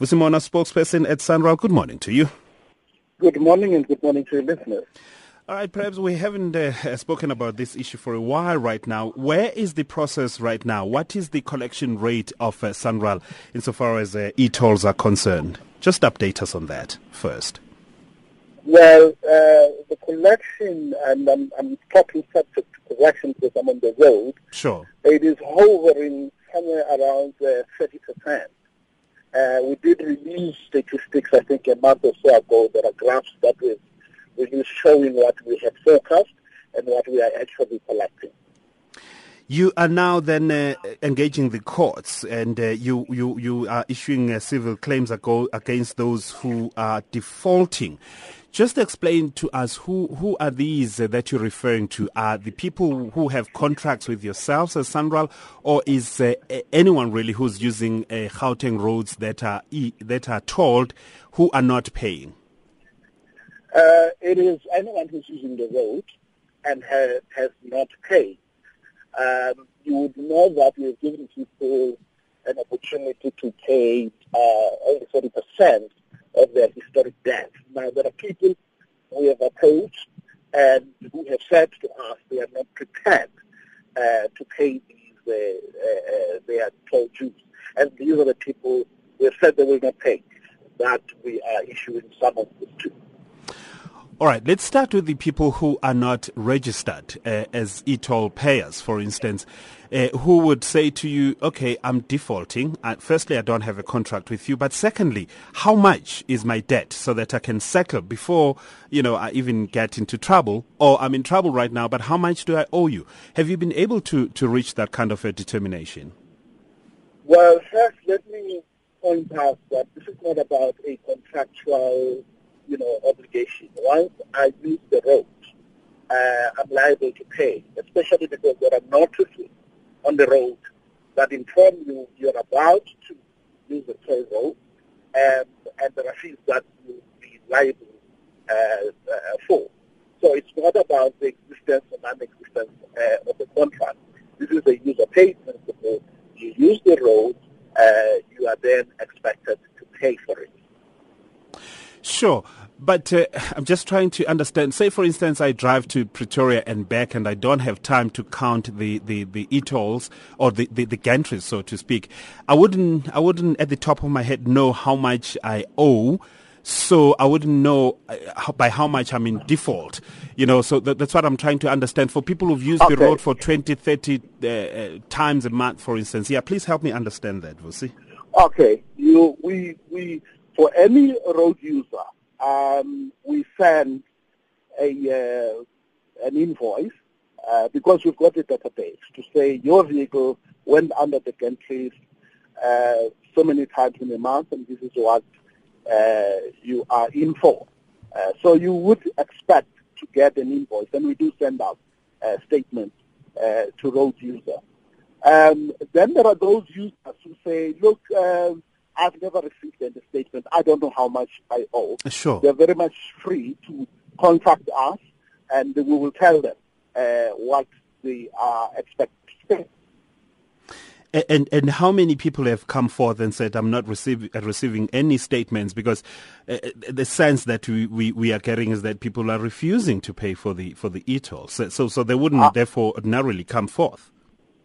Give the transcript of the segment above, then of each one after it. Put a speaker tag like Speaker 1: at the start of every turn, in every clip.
Speaker 1: Vusi Mona, spokesperson at Sanral, good morning to you.
Speaker 2: Good morning and good morning to your listeners.
Speaker 1: All right, perhaps we haven't uh, spoken about this issue for a while right now. Where is the process right now? What is the collection rate of uh, Sanral insofar as uh, e-tolls are concerned? Just update us on that first.
Speaker 2: Well, uh, the collection, and I'm, I'm talking subject to collection because I'm on the road.
Speaker 1: Sure.
Speaker 2: It is hovering somewhere around uh, 30%. Uh, we did release statistics, I think, a month or so ago. There are graphs that we released showing what we have forecast and what we are actually collecting.
Speaker 1: You are now then uh, engaging the courts, and uh, you, you, you are issuing uh, civil claims against those who are defaulting. Just explain to us who, who are these that you're referring to? Are the people who have contracts with yourselves as Sanral, or is uh, anyone really who's using uh, Gauteng roads that are that are tolled who are not paying?
Speaker 2: Uh, it is anyone who's using the road and has, has not paid um, you would know that we've given people an opportunity to pay uh, only 40% of their historic debt. Now, there are people we have approached and who have said to us they are not prepared uh, to pay these uh, uh, their toll dues. And these are the people we have said they will not pay that we are issuing some of this to.
Speaker 1: All right, let's start with the people who are not registered uh, as e-toll payers, for instance, uh, who would say to you, okay, I'm defaulting. Uh, firstly, I don't have a contract with you. But secondly, how much is my debt so that I can settle before, you know, I even get into trouble or I'm in trouble right now, but how much do I owe you? Have you been able to, to reach that kind of a determination?
Speaker 2: Well, first, let me point out that this is not about a contractual you know, obligation. Once I use the road, uh, I'm liable to pay, especially because there are notices on the road that inform you you're about to use the toll road and, and there are fees that you'll be liable uh, uh, for. So it's not about the existence or non-existence uh, of the contract. This is a user pay principle. You use the road, uh, you are then expected to pay for it.
Speaker 1: Sure. But uh, I'm just trying to understand. Say, for instance, I drive to Pretoria and back, and I don't have time to count the, the, the e-tolls or the, the, the gantries, so to speak. I wouldn't, I wouldn't at the top of my head know how much I owe. So I wouldn't know uh, by how much I'm in default, you know. So that's what I'm trying to understand. For people who've used okay. the road for 20, 30 uh, uh, times a month, for instance, yeah, please help me understand that, Vusi.
Speaker 2: Okay, you we we for any road user, um, we send a uh, an invoice uh, because we've got a database to say your vehicle went under the gantries uh, so many times in a month, and this is what uh, you are in for. Uh, so you would expect to get an invoice, and we do send out uh, statements to road users. Um, then there are those users who say, look, um, I've never received any statement. I don't know how much I owe.
Speaker 1: Sure.
Speaker 2: They're very much free to contact us, and we will tell them uh, what they are expected.
Speaker 1: And and how many people have come forth and said I'm not receive, uh, receiving any statements because uh, the sense that we, we, we, are getting is that people are refusing to pay for the for the e-toll so so, so they wouldn't uh, therefore ordinarily come forth.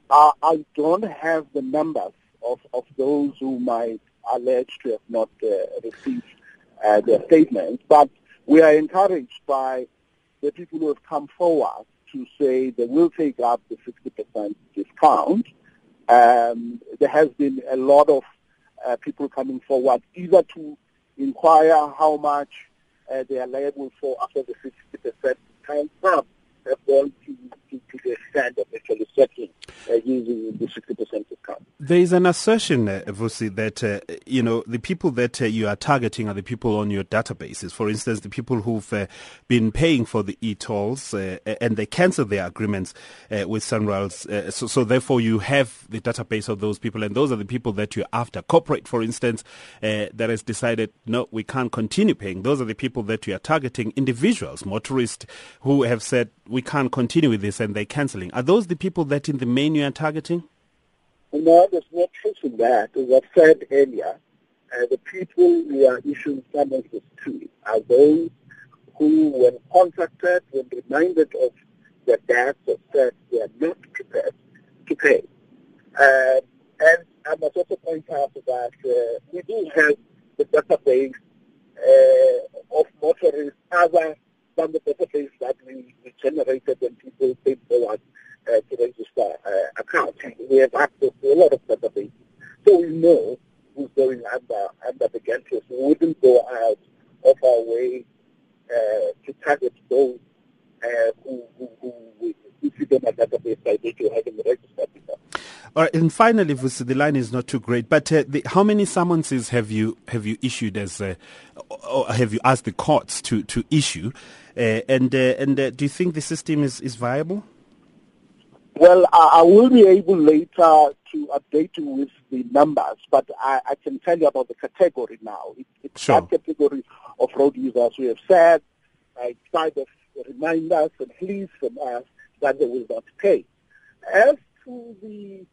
Speaker 2: Uh, I don't have the numbers of, of those who might alleged to have not uh, received uh, their statements. But we are encouraged by the people who have come forward to say they will take up the 60% discount. Um, there has been a lot of uh, people coming forward either to inquire how much uh, they are liable for after the 60% discount. Some have gone to, to, to the extent of actually settling uh, using the 60% discount.
Speaker 1: There is an assertion, uh, Vusi, that uh, you know the people that uh, you are targeting are the people on your databases. For instance, the people who've uh, been paying for the e-tolls uh, and they cancel their agreements uh, with Sanral. so, so therefore, you have the database of those people, and those are the people that you're after. Corporate, for instance, that has decided no, we can't continue paying. Those are the people that you are targeting. Individuals, motorists who have said we can't continue with this, and they're canceling. Are those the people that in the main you are targeting?
Speaker 2: No, there's no truth in that. As I said earlier, uh, the people we are issuing summonses to are those who, when contacted, when reminded of their debts or said they are not prepared to pay. And I must also point out that uh, we do have the database uh, of motorists other than the database that we, we generated when people came forward uh, to register uh, accounts. We have access to a lot of databases. So we know who's going under, under the. So we wouldn't go out of our way uh, to target those uh, who, who, who, who see them at database by virtue of having registered people.
Speaker 1: All right, and finally, Vusi, the line is not too great, but uh, the, how many summonses have you have you issued as, uh, or have you asked the courts to to issue, uh, and uh, and uh, do you think the system is, is viable?
Speaker 2: Well, I, I will be able later to update you with the numbers, but I, I can tell you about the category now. It, it's
Speaker 1: Sure.
Speaker 2: that category of road users we have said, uh, tried to remind us and please from us that they will not pay. As to the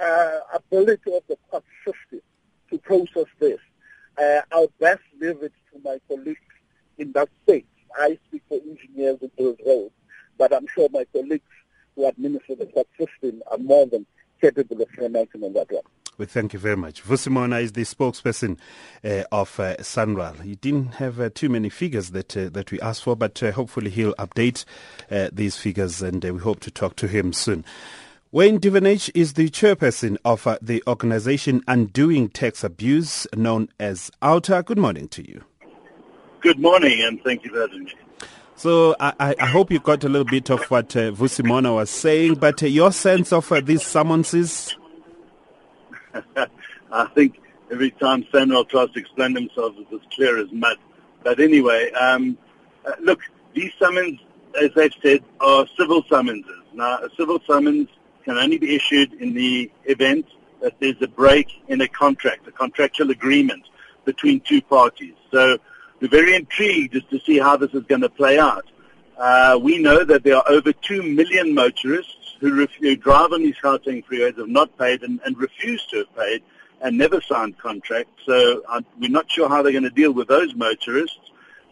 Speaker 2: uh, ability of the court system to process this, uh, I'll best leave it to my colleagues in that space. I speak for engineers who those roads, but I'm sure my colleagues who administer the court system are more than capable of commenting on that one.
Speaker 1: We thank you very much. Vusi Mona is the spokesperson uh, of uh, Sanral. He didn't have uh, too many figures that uh, that we asked for, but uh, hopefully he'll update uh, these figures, and uh, we hope to talk to him soon. Wayne Duvenage is the chairperson of uh, the organization Undoing Tax Abuse, known as OUTA. Good morning to you.
Speaker 3: Good morning, and thank you for having me.
Speaker 1: So I, I hope you got a little bit of what uh, Vusi Mona was saying, but uh, your sense of uh, these summonses?
Speaker 3: I think every time Sanral tries to explain themselves, it's as clear as mud. But anyway, um, uh, look, these summons, as they've said, are civil summonses. Now, a civil summons can only be issued in the event that there's a break in a contract, a contractual agreement between two parties. So we're very intrigued as to see how this is going to play out. Uh, we know that there are over 2 million motorists who, ref- who drive on these Gauteng freeways have not paid and, and refuse to have paid and never signed contracts. So uh, we're not sure how they're going to deal with those motorists.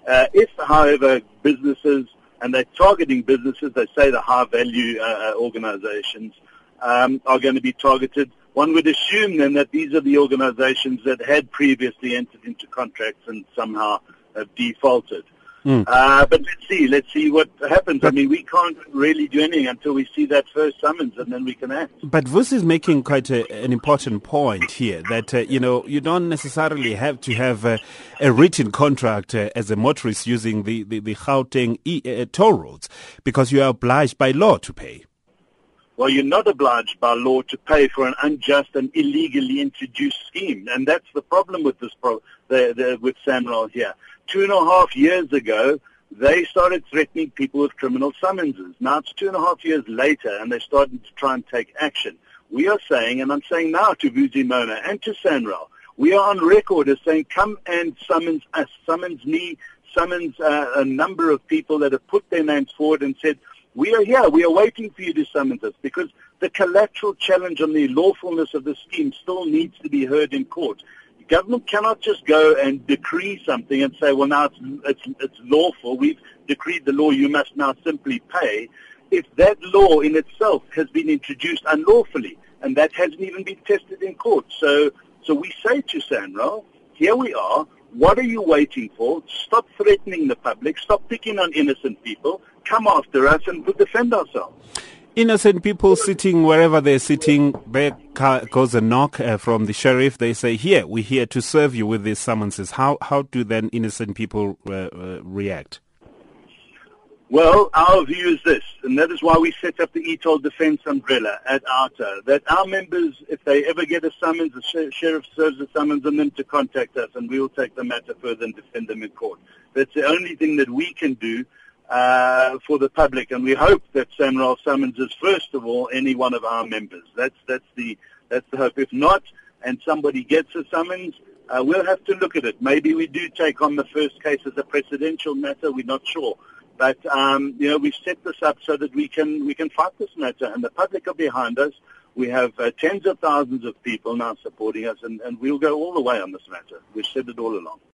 Speaker 3: Uh, if, however, businesses, and they're targeting businesses, they say the high-value uh, organizations, um, are going to be targeted, one would assume then that these are the organizations that had previously entered into contracts and somehow have defaulted. Uh, but let's see, let's see what happens. I mean, we can't really do anything until we see that first summons, and then we can act.
Speaker 1: But Vus is making quite a, an important point here that, uh, you know, you don't necessarily have to have uh, a written contract uh, as a motorist using the, the, the Gauteng e- uh, toll roads because you are obliged by law to pay.
Speaker 3: Well, you're not obliged by law to pay for an unjust and illegally introduced scheme, and that's the problem with this pro- the, the, with Sanral here. Two and a half years ago, they started threatening people with criminal summonses. Now it's two and a half years later, and they're starting to try and take action. We are saying, and I'm saying now to Vusi Mona and to Sanral, we are on record as saying, come and summons us, summons me, summons uh, a number of people that have put their names forward and said, we are here. We are waiting for you to summon us because the collateral challenge on the lawfulness of the scheme still needs to be heard in court. Government cannot just go and decree something and say, well, now it's, it's, it's lawful. We've decreed the law. You must now simply pay. If that law in itself has been introduced unlawfully, and that hasn't even been tested in court. So, so we say to Sanral, here we are. What are you waiting for? Stop threatening the public. Stop picking on innocent people. Come after us and we'll defend ourselves.
Speaker 1: Innocent people sitting wherever they're sitting, there goes a knock uh, from the sheriff. They say, here, we're here to serve you with these summonses. How, how do then innocent people uh, uh, react?
Speaker 3: Well, our view is this, and that is why we set up the e-Toll Defence Umbrella at OUTA, that our members, if they ever get a summons, the sh- sheriff serves a summons on them to contact us, and we will take the matter further and defend them in court. That's the only thing that we can do uh, for the public, and we hope that Sanral summonses first of all any one of our members. That's that's the that's the hope. If not, and somebody gets a summons, uh, we'll have to look at it. Maybe we do take on the first case as a presidential matter. We're not sure. But um, you know, we've set this up so that we can we can fight this matter, and the public are behind us. We have uh, tens of thousands of people now supporting us, and, and we'll go all the way on this matter. We've said it all along.